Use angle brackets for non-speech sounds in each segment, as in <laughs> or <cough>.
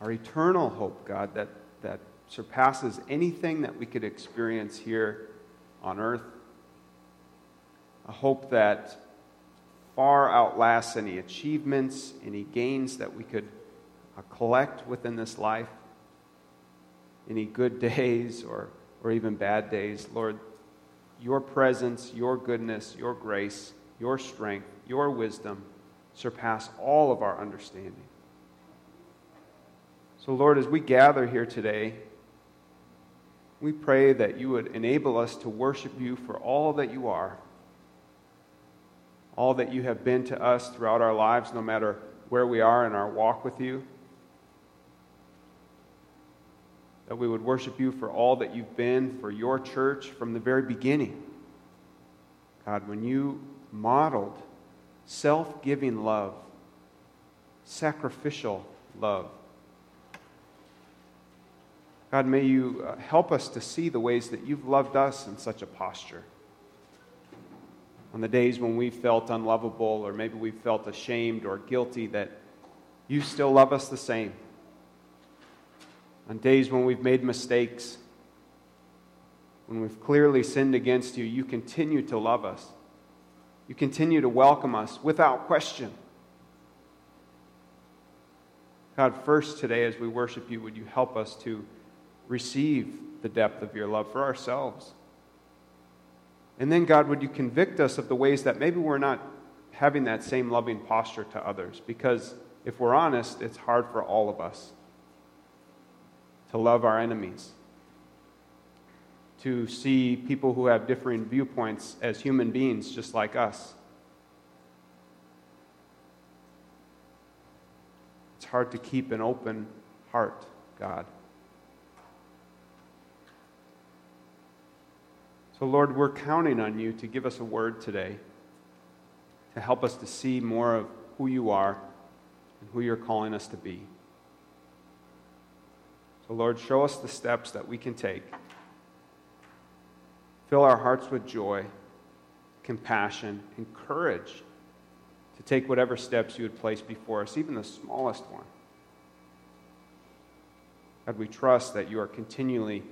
our eternal hope, God, that, that surpasses anything that we could experience here on earth. A hope that far outlasts any achievements, any gains that we could uh, collect within this life, any good <laughs> days or, or even bad days. Lord, your presence, your goodness, your grace, your strength, your wisdom surpass all of our understanding. So, Lord, as we gather here today, we pray that you would enable us to worship you for all that you are, all that you have been to us throughout our lives, no matter where we are in our walk with you. That we would worship you for all that you've been for your church from the very beginning. God, when you modeled self giving love, sacrificial love. God, may you uh, help us to see the ways that you've loved us in such a posture. On the days when we felt unlovable, or maybe we felt ashamed or guilty, that you still love us the same. On days when we've made mistakes, when we've clearly sinned against you, you continue to love us. You continue to welcome us without question. God, first today, as we worship you, would you help us to receive the depth of your love for ourselves? And then, God, would you convict us of the ways that maybe we're not having that same loving posture to others? Because if we're honest, it's hard for all of us to love our enemies, to see people who have differing viewpoints as human beings just like us. It's hard to keep an open heart, God. So, Lord, we're counting on you to give us a word today to help us to see more of who you are and who you're calling us to be. So, Lord, show us the steps that we can take. Fill our hearts with joy, compassion, and courage to take whatever steps you would place before us, even the smallest one. God, we trust that you are continually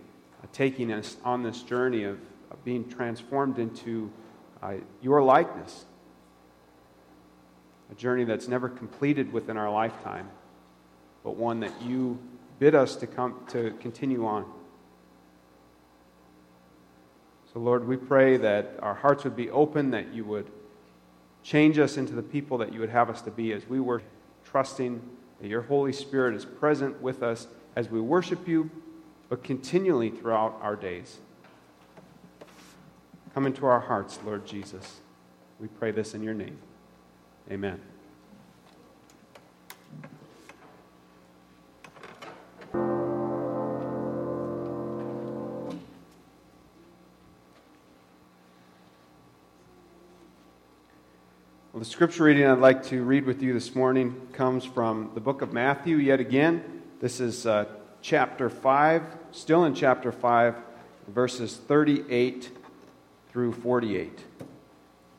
taking us on this journey of being transformed into uh, your likeness. A journey that's never completed within our lifetime, but one that you bid us to come to continue on. So, Lord, we pray that our hearts would be open, that you would change us into the people that you would have us to be as we were trusting that your Holy Spirit is present with us as we worship you, but continually throughout our days. Come into our hearts, Lord Jesus. We pray this in your name. Amen. Well, the scripture reading I'd like to read with you this morning comes from the book of Matthew yet again. This is uh, chapter 5, still in chapter 5, verses 38 through 48.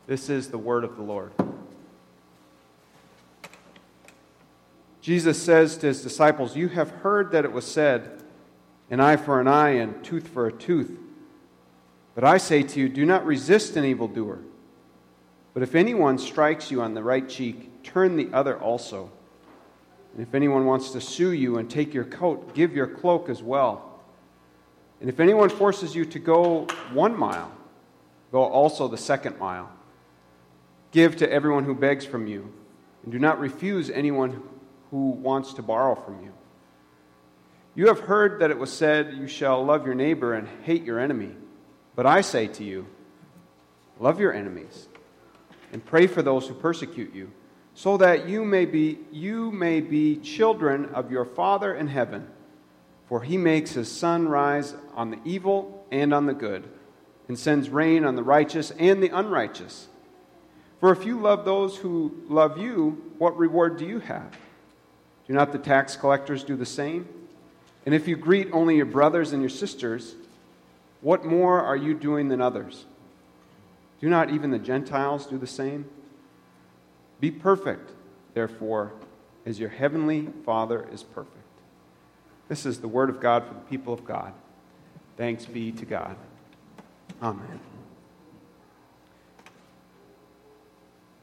This is the word of the Lord. Jesus says to his disciples, You have heard that it was said, an eye for an eye and tooth for a tooth. But I say to you, do not resist an evildoer. But if anyone strikes you on the right cheek, turn the other also. And if anyone wants to sue you and take your coat, give your cloak as well. And if anyone forces you to go one mile, go also the second mile. Give to everyone who begs from you, and do not refuse anyone who wants to borrow from you. You have heard that it was said, You shall love your neighbor and hate your enemy. But I say to you, Love your enemies and pray for those who persecute you, so that you may be you may be children of your Father in heaven. For he makes his sun rise on the evil and on the good, and sends rain on the righteous and the unrighteous. For if you love those who love you, what reward do you have? Do not the tax collectors do the same? And if you greet only your brothers and your sisters, what more are you doing than others? Do not even the Gentiles do the same? Be perfect, therefore, as your heavenly Father is perfect. This is the word of God for the people of God. Thanks be to God. Amen.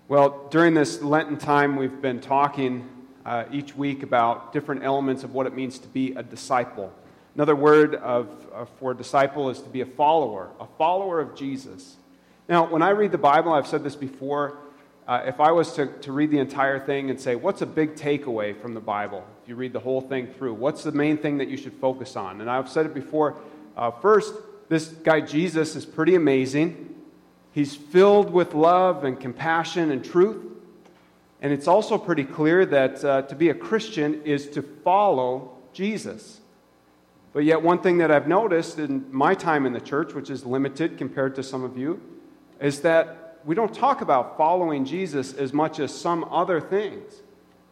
Well, during this Lenten time, we've been talking uh, each week about different elements of what it means to be a disciple. Another word of, uh, for disciple is to be a follower, a follower of Jesus. Now, when I read the Bible, I've said this before, uh, if I was to, to read the entire thing and say, what's a big takeaway from the Bible? If you read the whole thing through, what's the main thing that you should focus on? And I've said it before. Uh, first, this guy Jesus is pretty amazing. He's filled with love and compassion and truth. And it's also pretty clear that uh, to be a Christian is to follow Jesus. But yet, one thing that I've noticed in my time in the church, which is limited compared to some of you, is that we don't talk about following Jesus as much as some other things.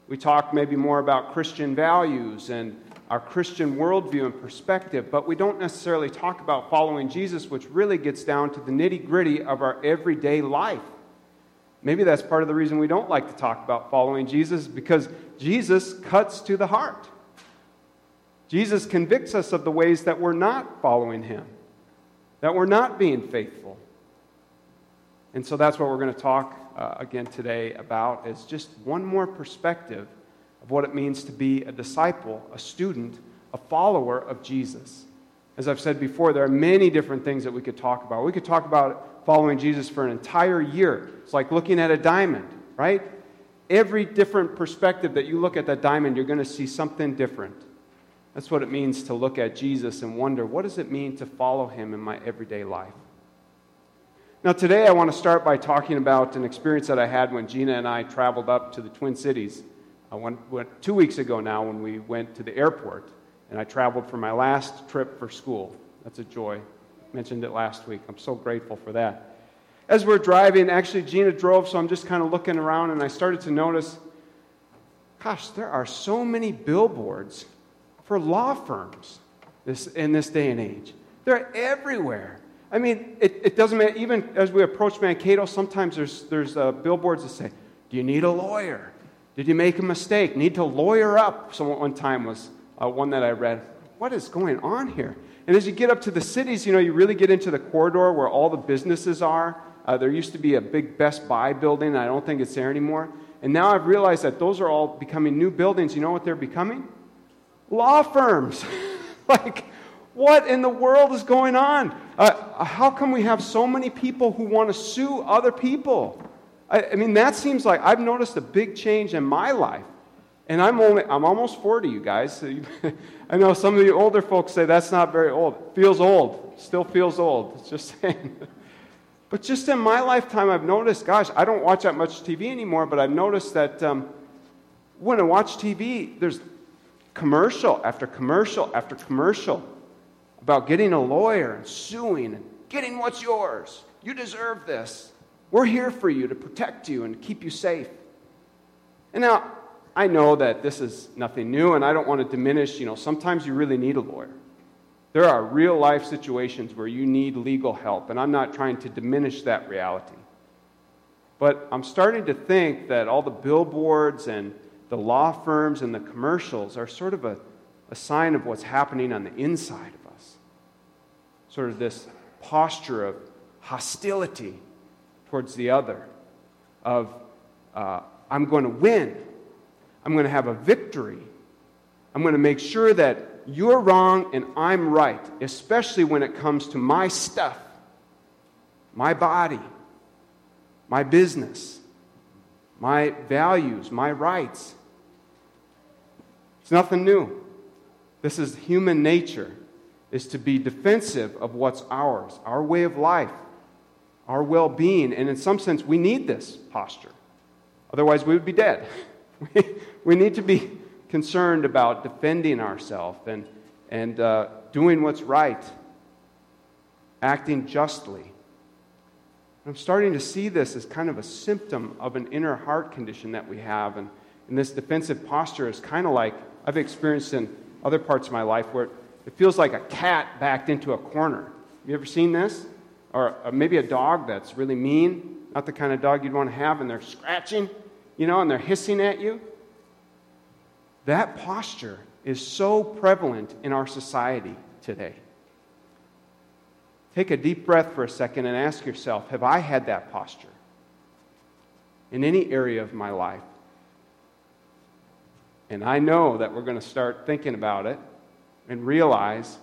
We talk maybe more about Christian values and our Christian worldview and perspective, but we don't necessarily talk about following Jesus, which really gets down to the nitty gritty of our everyday life. Maybe that's part of the reason we don't like to talk about following Jesus, because Jesus cuts to the heart. Jesus convicts us of the ways that we're not following him, that we're not being faithful. And so that's what we're going to talk uh, again today about is just one more perspective of what it means to be a disciple, a student, a follower of Jesus. As I've said before, there are many different things that we could talk about. We could talk about following Jesus for an entire year. It's like looking at a diamond, right? Every different perspective that you look at that diamond, you're going to see something different. That's what it means to look at Jesus and wonder what does it mean to follow him in my everyday life? Now, today I want to start by talking about an experience that I had when Gina and I traveled up to the Twin Cities. I went, went two weeks ago now when we went to the airport, and I traveled for my last trip for school. That's a joy. Mentioned it last week. I'm so grateful for that. As we're driving, actually, Gina drove, so I'm just kind of looking around, and I started to notice gosh, there are so many billboards for law firms this, in this day and age. They're everywhere. I mean, it, it doesn't matter. Even as we approach Mankato, sometimes there's, there's uh, billboards that say, Do you need a lawyer? Did you make a mistake? Need to lawyer up? Someone one time was uh, one that I read. What is going on here? And as you get up to the cities, you know, you really get into the corridor where all the businesses are. Uh, there used to be a big Best Buy building, I don't think it's there anymore. And now I've realized that those are all becoming new buildings. You know what they're becoming? Law firms. <laughs> like, what in the world is going on? Uh, how come we have so many people who want to sue other people? I, I, mean, that seems like I've noticed a big change in my life. And I'm, only, I'm almost 40, you guys. So you, <laughs> I know some of the older folks say that's not very old. feels old. Still feels old. It's just <laughs> saying. but just in my lifetime, I've noticed, gosh, I don't watch that much TV anymore, but I've noticed that um, when I watch TV, there's commercial after commercial after commercial about getting a lawyer and suing and getting what's yours. You deserve this. We're here for you to protect you and keep you safe. And now, I know that this is nothing new, and I don't want to diminish, you know, sometimes you really need a lawyer. There are real life situations where you need legal help, and I'm not trying to diminish that reality. But I'm starting to think that all the billboards and the law firms and the commercials are sort of a, a sign of what's happening on the inside of us. sort of this posture of hostility towards the other, of uh, I'm going to win, I'm going to have a victory, I'm going to make sure that you're wrong and I'm right, especially when it comes to my stuff, my body, my business, my values, my rights. It's nothing new. This is human nature is to be defensive of what's ours, our way of life, our well being. And in some sense, we need this posture. Otherwise, we would be dead. <laughs> we need to be concerned about defending ourselves and, and uh, doing what's right, acting justly. I'm starting to see this as kind of a symptom of an inner heart condition that we have. And, and this defensive posture is kind of like I've experienced in other parts of my life where it feels like a cat backed into a corner. You ever seen this? Or uh, maybe a dog that's really mean, not the kind of dog you'd want to have, and they're scratching, you know, and they're hissing at you. That posture is so prevalent in our society today. Take a deep breath for a second and ask yourself Have I had that posture in any area of my life? And I know that we're going to start thinking about it and realize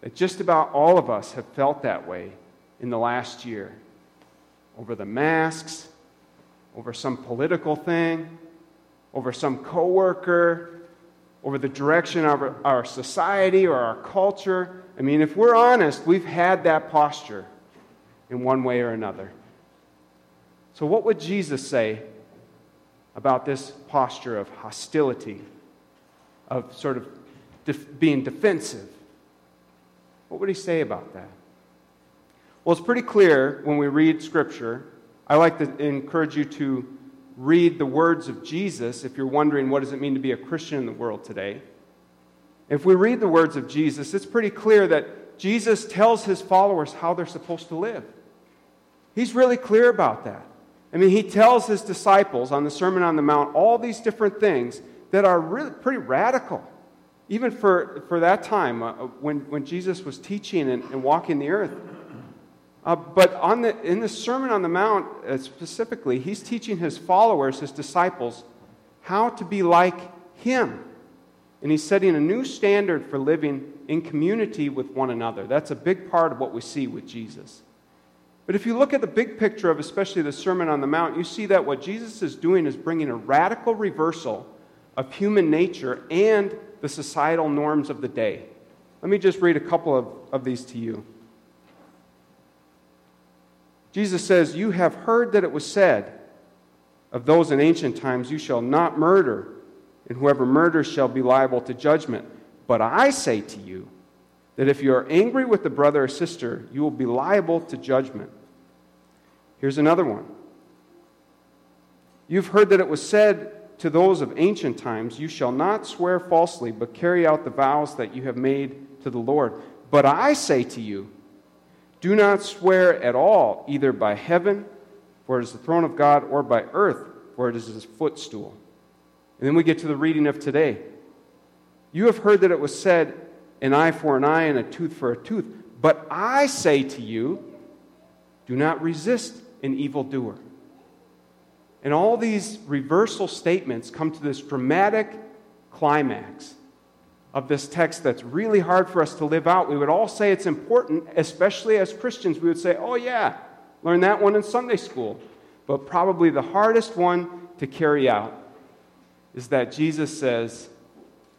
that just about all of us have felt that way in the last year over the masks, over some political thing, over some coworker, over the direction of our society or our culture. I mean, if we're honest, we've had that posture in one way or another. So, what would Jesus say about this posture of hostility, of sort of def- being defensive? What would he say about that? Well, it's pretty clear when we read Scripture. I like to encourage you to read the words of Jesus if you're wondering what does it mean to be a Christian in the world today. If we read the words of Jesus, it's pretty clear that Jesus tells his followers how they're supposed to live. He's really clear about that. I mean, he tells his disciples on the Sermon on the Mount all these different things that are really pretty radical, even for, for that time uh, when, when Jesus was teaching and, and walking the earth. Uh, but the, in the Sermon on the Mount uh, specifically, he's teaching his followers, his disciples, how to be like him. And he's setting a new standard for living in community with one another. That's a big part of what we see with Jesus. But if you look at the big picture of especially the Sermon on the Mount, you see that what Jesus is doing is bringing a radical reversal of human nature and the societal norms of the day. Let me just read a couple of, of these to you. Jesus says, You have heard that it was said of those in ancient times, You shall not murder, and whoever murders shall be liable to judgment. But I say to you that if you are angry with the brother or sister, you will be liable to judgment. Here's another one. You've heard that it was said to those of ancient times, You shall not swear falsely, but carry out the vows that you have made to the Lord. But I say to you, do not swear at all, either by heaven, for it is the throne of God, or by earth, for it is his footstool. And then we get to the reading of today. You have heard that it was said, an eye for an eye and a tooth for a tooth. But I say to you, do not resist an evildoer. And all these reversal statements come to this dramatic climax of this text that's really hard for us to live out. We would all say it's important, especially as Christians. We would say, oh, yeah, learn that one in Sunday school. But probably the hardest one to carry out is that Jesus says,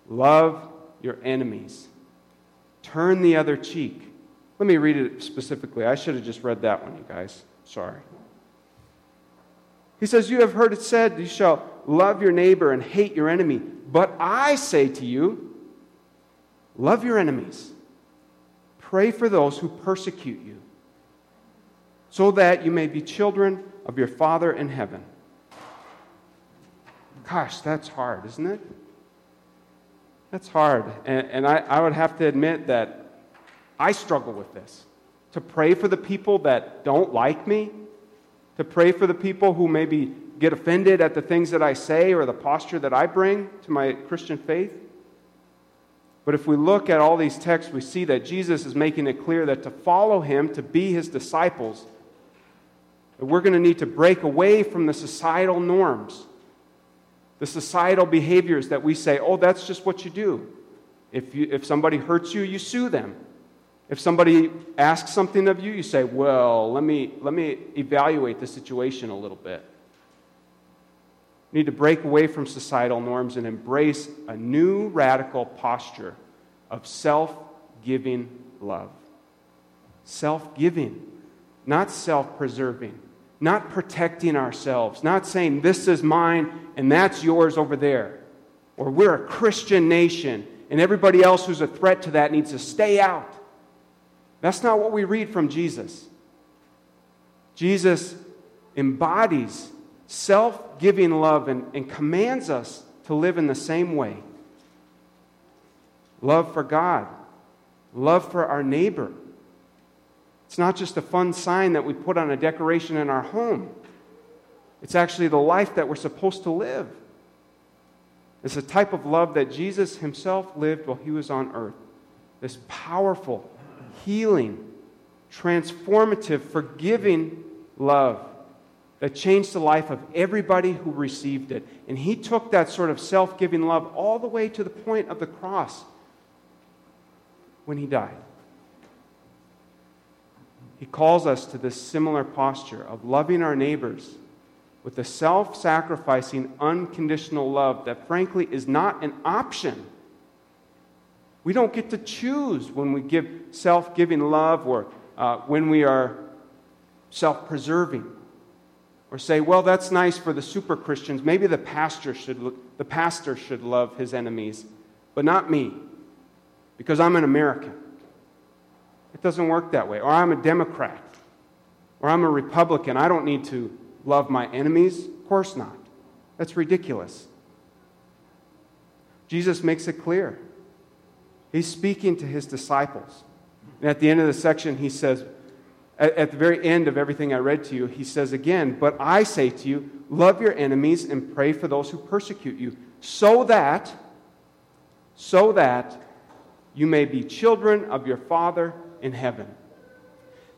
love your enemies, turn the other cheek. Let me read it specifically. I should have just read that one, you guys. Sorry. He says, You have heard it said, You shall love your neighbor and hate your enemy. But I say to you, Love your enemies. Pray for those who persecute you, so that you may be children of your Father in heaven. Gosh, that's hard, isn't it? That's hard. And, and I, I would have to admit that I struggle with this. To pray for the people that don't like me, to pray for the people who maybe get offended at the things that I say or the posture that I bring to my Christian faith. But if we look at all these texts, we see that Jesus is making it clear that to follow him, to be his disciples, that we're going to need to break away from the societal norms, the societal behaviors that we say, oh, that's just what you do. If, you, if somebody hurts you, you sue them. If somebody asks something of you, you say, well, let me, let me evaluate the situation a little bit. We need to break away from societal norms and embrace a new radical posture of self giving love. Self giving, not self preserving, not protecting ourselves, not saying this is mine and that's yours over there, or we're a Christian nation and everybody else who's a threat to that needs to stay out. That's not what we read from Jesus. Jesus embodies self giving love and, and commands us to live in the same way love for God, love for our neighbor. It's not just a fun sign that we put on a decoration in our home, it's actually the life that we're supposed to live. It's a type of love that Jesus himself lived while he was on earth. This powerful, healing, transformative, forgiving love that changed the life of everybody who received it. And he took that sort of self giving love all the way to the point of the cross when he died. He calls us to this similar posture of loving our neighbors with a self sacrificing, unconditional love that, frankly, is not an option. We don't get to choose when we give self giving love or uh, when we are self preserving. Or say, well, that's nice for the super Christians. Maybe the pastor, should, look, the pastor should love his enemies, but not me, because I'm an American. It doesn't work that way. Or I'm a Democrat. Or I'm a Republican. I don't need to love my enemies. Of course not. That's ridiculous. Jesus makes it clear. He's speaking to his disciples. And at the end of the section, he says, at, the very end of everything I read to you, he says again, But I say to you, love your enemies and pray for those who persecute you, so that, so that you may be children of your Father in heaven.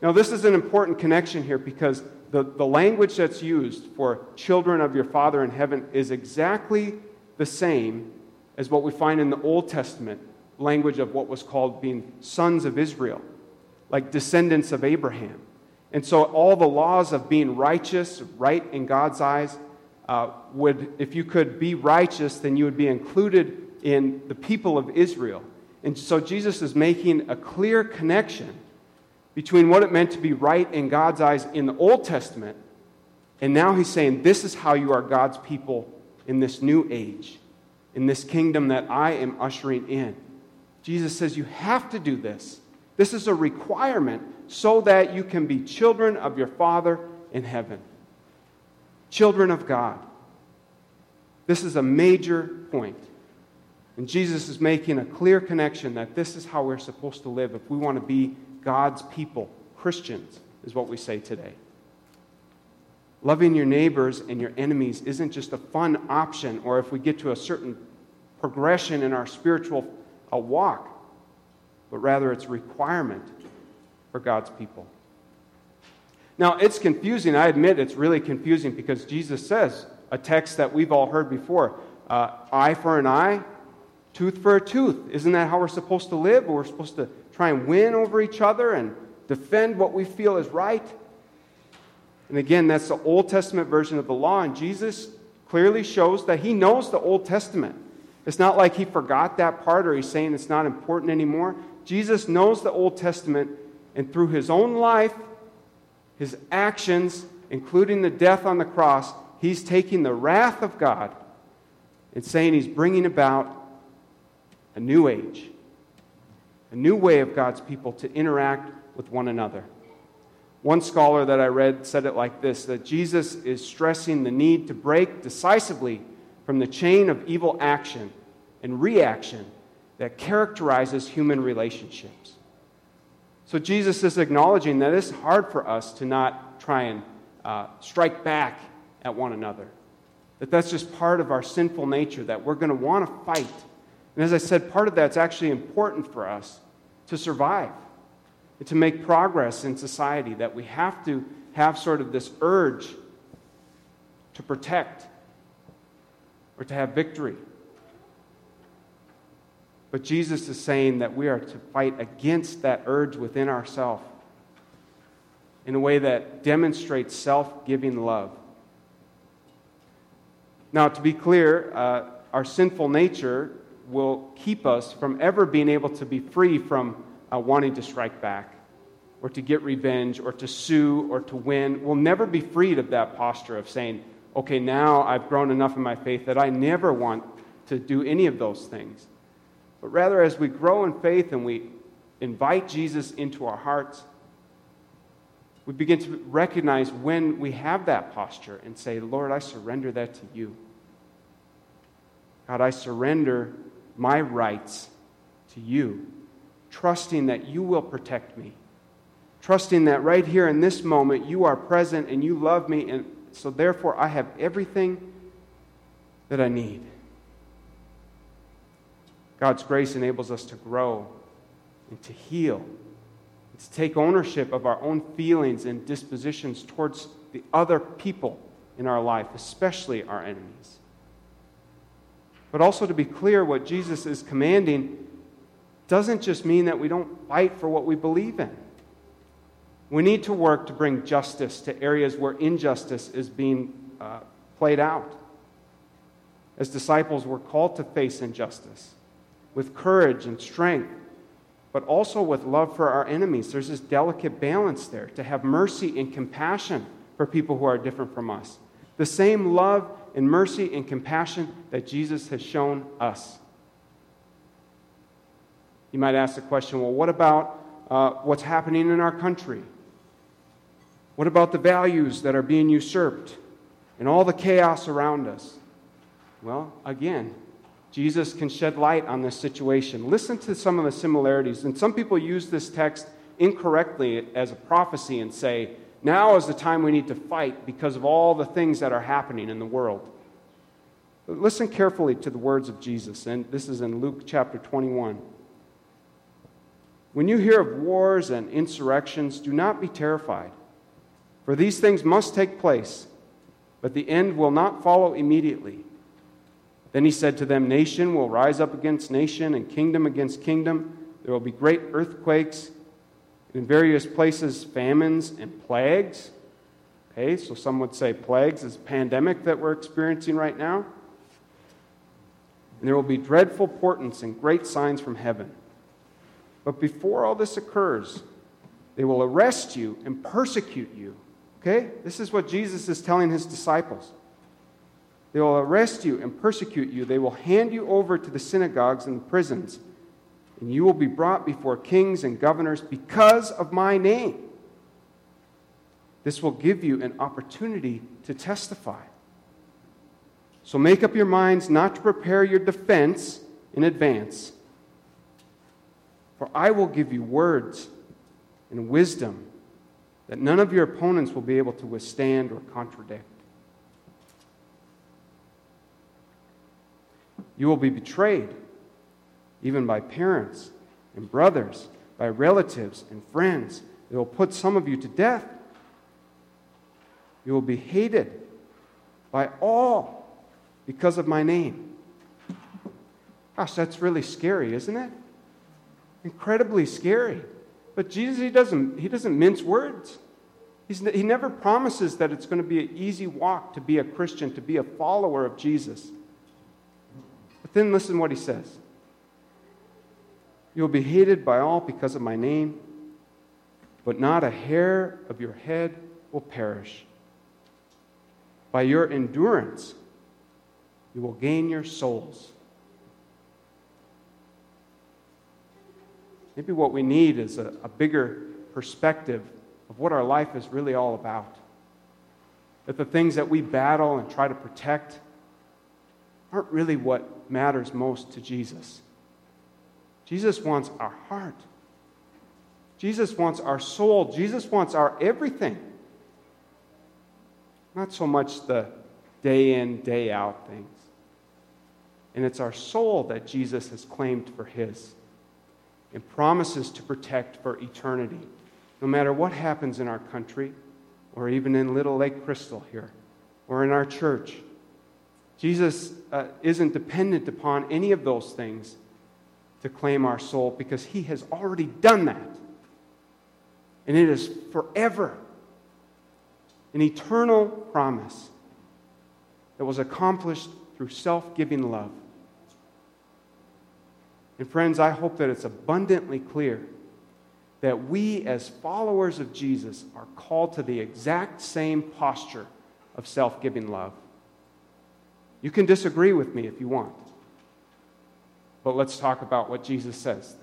Now, this is an important connection here because the, the language that's used for children of your Father in heaven is exactly the same as what we find in the Old Testament language of what was called being sons of Israel, like descendants of Abraham. And so, all the laws of being righteous, right in God's eyes, uh, would, if you could be righteous, then you would be included in the people of Israel. And so Jesus is making a clear connection between what it meant to be right in God's eyes in the Old Testament, and now he's saying, This is how you are God's people in this new age, in this kingdom that I am ushering in. Jesus says, You have to do this. This is a requirement so that you can be children of your Father in heaven, children of God. This is a major point. And Jesus is making a clear connection that this is how we're supposed to live if we want to be God's people. Christians is what we say today. Loving your neighbors and your enemies isn't just a fun option or if we get to a certain progression in our spiritual walk, but rather it's requirement for God's people. Now, it's confusing. I admit it's really confusing because Jesus says a text that we've all heard before uh, eye for an eye, tooth for a tooth. Isn't that how we're supposed to live? We're supposed to try and win over each other and defend what we feel is right. And again, that's the Old Testament version of the law, and Jesus clearly shows that he knows the Old Testament. It's not like he forgot that part or he's saying it's not important anymore. Jesus knows the Old Testament, and through his own life, his actions, including the death on the cross, he's taking the wrath of God and saying he's bringing about a new age, a new way of God's people to interact with one another. One scholar that I read said it like this that Jesus is stressing the need to break decisively from the chain of evil action and reaction that characterizes human relationships. So Jesus is acknowledging that it's hard for us to not try and uh, strike back at one another. That that's just part of our sinful nature, that we're going to want to fight and as I said, part of that's actually important for us to survive and to make progress in society, that we have to have sort of this urge to protect or to have victory. But Jesus is saying that we are to fight against that urge within ourselves in a way that demonstrates self giving love. Now, to be clear, uh, our sinful nature will keep us from ever being able to be free from uh, wanting to strike back or to get revenge or to sue or to win. We'll never be freed of that posture of saying, okay, now I've grown enough in my faith that I never want to do any of those things. But rather, as we grow in faith and we invite Jesus into our hearts, we begin to recognize when we have that posture and say, Lord, I surrender that to you. God, I surrender my rights to you, trusting that you will protect me, trusting that right here in this moment you are present and you love me, and so therefore I have everything that I need. God's grace enables us to grow and to heal, and to take ownership of our own feelings and dispositions towards the other people in our life, especially our enemies. But also to be clear, what Jesus is commanding doesn't just mean that we don't fight for what we believe in. We need to work to bring justice to areas where injustice is being uh, played out. As disciples, we're called to face injustice with courage and strength, but also with love for our enemies. There's this delicate balance there to have mercy and compassion for people who are different from us. The same love and mercy and compassion that Jesus has shown us. You might ask the question well, what about uh, what's happening in our country? What about the values that are being usurped and all the chaos around us? Well, again, Jesus can shed light on this situation. Listen to some of the similarities. And some people use this text incorrectly as a prophecy and say, now is the time we need to fight because of all the things that are happening in the world. But listen carefully to the words of Jesus, and this is in Luke chapter 21. When you hear of wars and insurrections, do not be terrified, for these things must take place, but the end will not follow immediately. Then he said to them, Nation will rise up against nation, and kingdom against kingdom. There will be great earthquakes in various places famines and plagues. Okay, so some would say plagues is pandemic that we're experiencing right now. And there will be dreadful portents and great signs from heaven. But before all this occurs, they will arrest you and persecute you. Okay? This is what Jesus is telling his disciples. They will arrest you and persecute you. They will hand you over to the synagogues and the prisons and you will be brought before kings and governors because of my name. This will give you an opportunity to testify. So make up your minds not to prepare your defense in advance. For I will give you words and wisdom that none of your opponents will be able to withstand or contradict. You will be betrayed even by parents and brothers, by relatives and friends. They will put some of you to death. You will be hated by all because of my name. Gosh, that's really scary, isn't it? Incredibly scary. But Jesus, he doesn't, he doesn't mince words. He's, he never promises that it's going to be an easy walk to be a Christian, to be a follower of Jesus. Then listen what he says. You will be hated by all because of my name, but not a hair of your head will perish. By your endurance, you will gain your souls. Maybe what we need is a, a bigger perspective of what our life is really all about. That the things that we battle and try to protect aren't really what matters most to Jesus. Jesus wants our heart. Jesus wants our soul. Jesus wants our everything. Not so much the day in, day out things. And it's our soul that Jesus has claimed for his and promises to protect for eternity. No matter what happens in our country, or even in Little Lake Crystal here, or in our church, Jesus uh, isn't dependent upon any of those things to claim our soul because he has already done that. And it is forever an eternal promise that was accomplished through self giving love. And, friends, I hope that it's abundantly clear that we, as followers of Jesus, are called to the exact same posture of self giving love. You can disagree with me if you want. But let's talk about what Jesus says.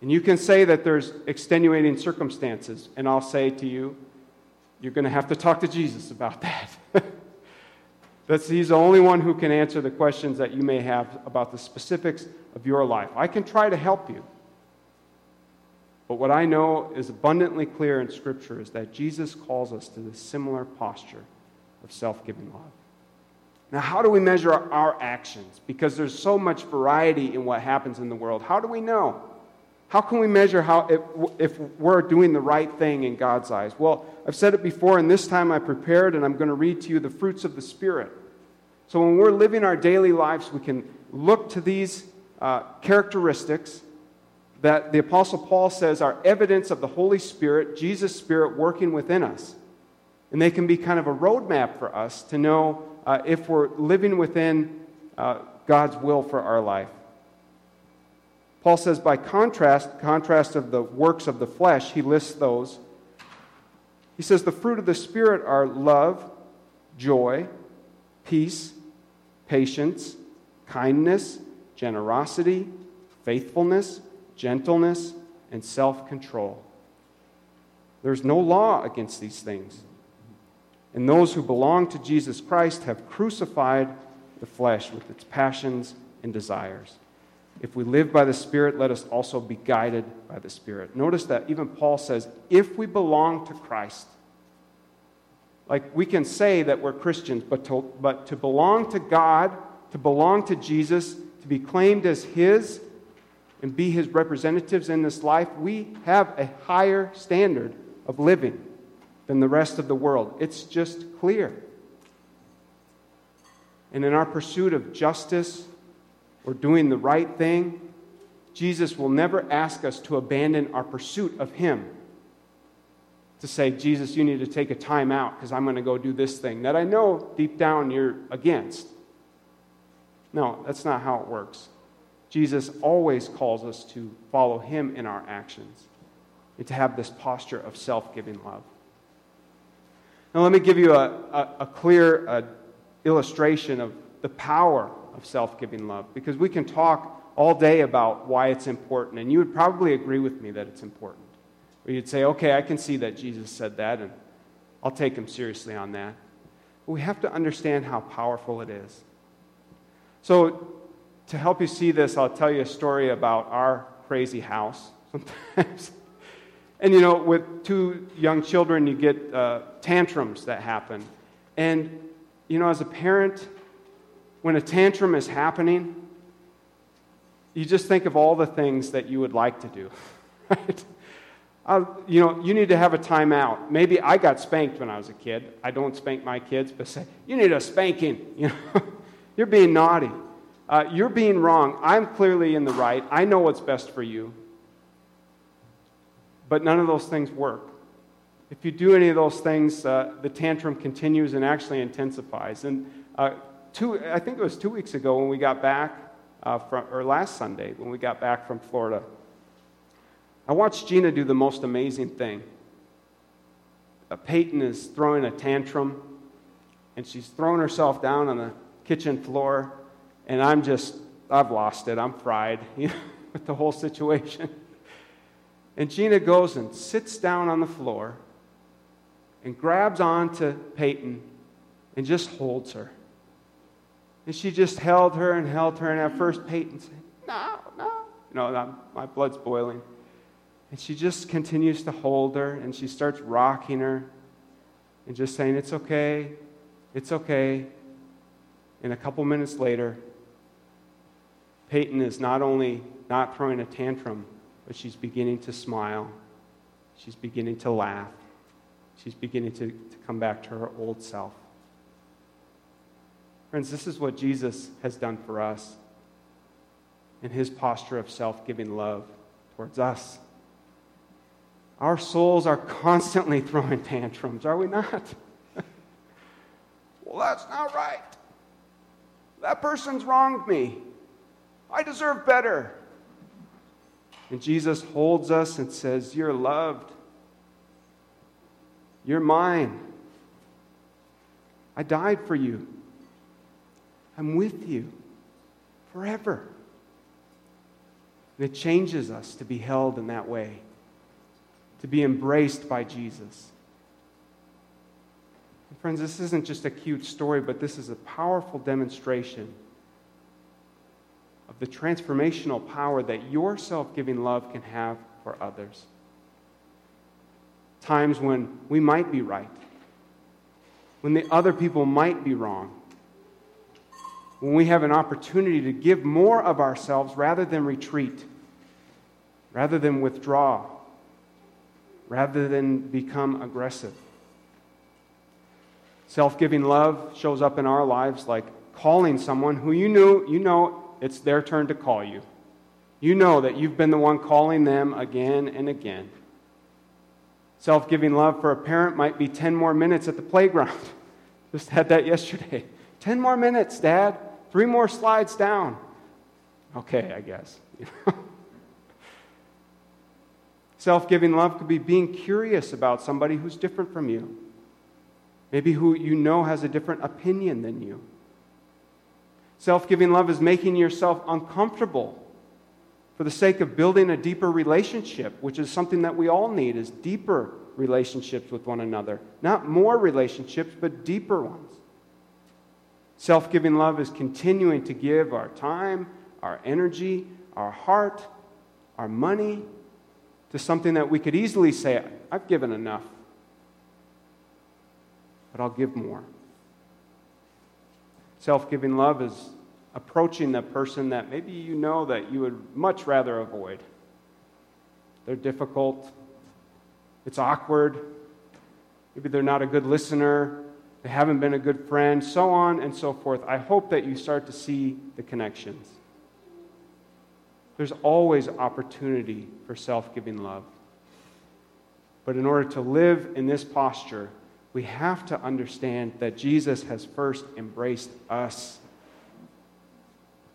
And you can say that there's extenuating circumstances, and I'll say to you, you're going to have to talk to Jesus about <laughs> that. That's, he's the only one who can answer the questions that you may have about the specifics of your life. I can try to help you. But what I know is abundantly clear in Scripture is that Jesus calls us to this similar posture of self giving love. Now, how do we measure our, actions? Because there's so much variety in what happens in the world. How do we know? How can we measure how if, if we're doing the right thing in God's eyes? Well, I've said it before, and this time I prepared, and I'm going to read to you the fruits of the Spirit. So when we're living our daily lives, we can look to these uh, characteristics that the Apostle Paul says are evidence of the Holy Spirit, Jesus' Spirit working within us. And they can be kind of a roadmap for us to know uh, if we're living within uh, God's will for our life. Paul says, by contrast, contrast of the works of the flesh, he lists those. He says, the fruit of the Spirit are love, joy, peace, patience, kindness, generosity, faithfulness, gentleness, and self control. There's no law against these things. And those who belong to Jesus Christ have crucified the flesh with its passions and desires. If we live by the Spirit, let us also be guided by the Spirit. Notice that even Paul says, if we belong to Christ, like we can say that we're Christians, but to, but to belong to God, to belong to Jesus, to be claimed as His, and be His representatives in this life, we have a higher standard of living than the rest of the world. It's just clear. And in our pursuit of justice or doing the right thing, Jesus will never ask us to abandon our pursuit of Him. To say, Jesus, you need to take a time out because I'm going to go do this thing that I know deep down you're against. No, that's not how it works. Jesus always calls us to follow Him in our actions and to have this posture of self giving love. Now, let me give you a, a, a clear uh, illustration of the power of self giving love because we can talk all day about why it's important, and you would probably agree with me that it's important. Or you'd say, okay, I can see that Jesus said that, and I'll take him seriously on that. But we have to understand how powerful it is. So, to help you see this, I'll tell you a story about our crazy house sometimes. <laughs> And you know, with two young children, you get uh, tantrums that happen. And you know, as a parent, when a tantrum is happening, you just think of all the things that you would like to do, <laughs> right? Uh, you know, you need to have a timeout. Maybe I got spanked when I was a kid. I don't spank my kids, but say, you need a spanking. <laughs> You know, you're being naughty. Uh, you're being wrong. I'm clearly in the right. I know what's best for you. But none of those things work. If you do any of those things, uh, the tantrum continues and actually intensifies. And uh, two, I think it was two weeks ago when we got back uh, from, or last Sunday when we got back from Florida, I watched Gina do the most amazing thing. Peyton is throwing a tantrum, and she's throwing herself down on the kitchen floor, and I'm just, I've lost it. I'm fried <laughs> you know, with the whole situation. And Gina goes and sits down on the floor and grabs onto Peyton and just holds her. And she just held her and held her. And at first, Peyton said, No, no. You know, my blood's boiling. And she just continues to hold her and she starts rocking her and just saying, It's okay, it's okay. And a couple minutes later, Peyton is not only not throwing a tantrum, but she's beginning to smile. She's beginning to laugh. She's beginning to, to come back to her old self. Friends, this is what Jesus has done for us in his posture of self giving love towards us. Our souls are constantly <laughs> throwing tantrums, are we not? <laughs> well, that's not right. That person's wronged me. I deserve better. And Jesus holds us and says, You're loved. You're mine. I died for you. I'm with you forever. And it changes us to be held in that way, to be embraced by Jesus. And friends, this isn't just a cute story, but this is a powerful demonstration of the transformational power that your self giving love can have for others. Times when we might be right, when the other people might be wrong, when we have an opportunity to give more of ourselves rather than retreat, rather than withdraw, rather than become aggressive. Self giving love shows up in our lives like calling someone who you knew, you know it's their turn to call you. You know that you've been the one calling them again and again. Self giving love for a parent might be 10 more minutes at the playground. <laughs> Just had that yesterday. 10 more minutes, Dad. Three more slides down. Okay, I guess. <laughs> Self giving love could be being curious about somebody who's different from you, maybe who you know has a different opinion than you. Self giving love is making yourself uncomfortable for the sake of building a deeper relationship, which is something that we all need is deeper relationships with one another. Not more relationships, but deeper ones. Self giving love is continuing to give our time, our energy, our heart, our money to something that we could easily say, I've given enough, but I'll give more. Self giving love is approaching the person that maybe you know that you would much rather avoid. They're difficult, it's awkward, maybe they're not a good listener, they haven't been a good friend, so on and so forth. I hope that you start to see the connections. There's always opportunity for self giving love. But in order to live in this posture, we have to understand that Jesus has first embraced us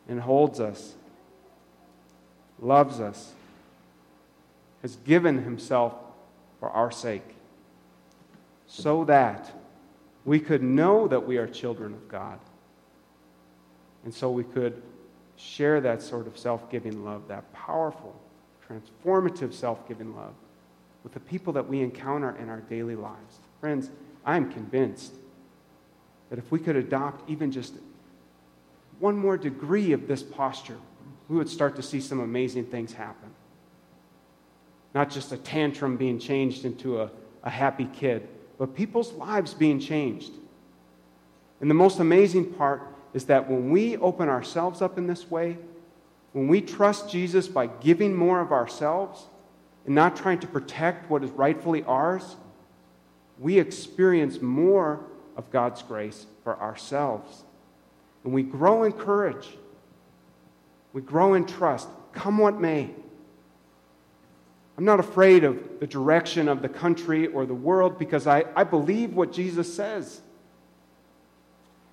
and holds us, loves us, has given himself for our sake, so that we could know that we are children of God. And so we could share that sort of self giving love, that powerful, transformative self giving love, with the people that we encounter in our daily lives. Friends, I am convinced that if we could adopt even just one more degree of this posture, we would start to see some amazing things happen. Not just a tantrum being changed into a, a happy kid, but people's lives being changed. And the most amazing part is that when we open ourselves up in this way, when we trust Jesus by giving more of ourselves and not trying to protect what is rightfully ours, we experience more of God's grace for ourselves. And we grow in courage. We grow in trust, come what may. I'm not afraid of the direction of the country or the world because I, I believe what Jesus says.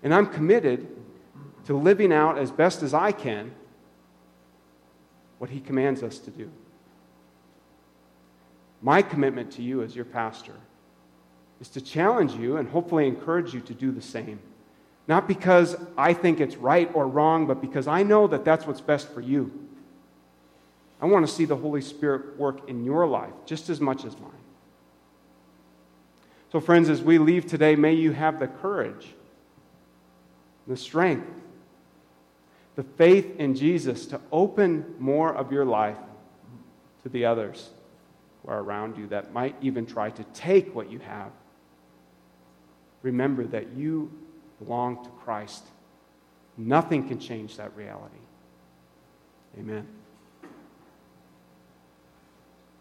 And I'm committed to living out as best as I can what he commands us to do. My commitment to you as your pastor is to challenge you and hopefully encourage you to do the same. Not because I think it's right or wrong, but because I know that that's what's best for you. I want to see the Holy Spirit work in your life just as much as mine. So, friends, as we leave today, may you have the courage, the strength, the faith in Jesus to open more of your life to the others who are around you that might even try to take what you have. Remember that you belong to Christ. Nothing can change that reality. Amen.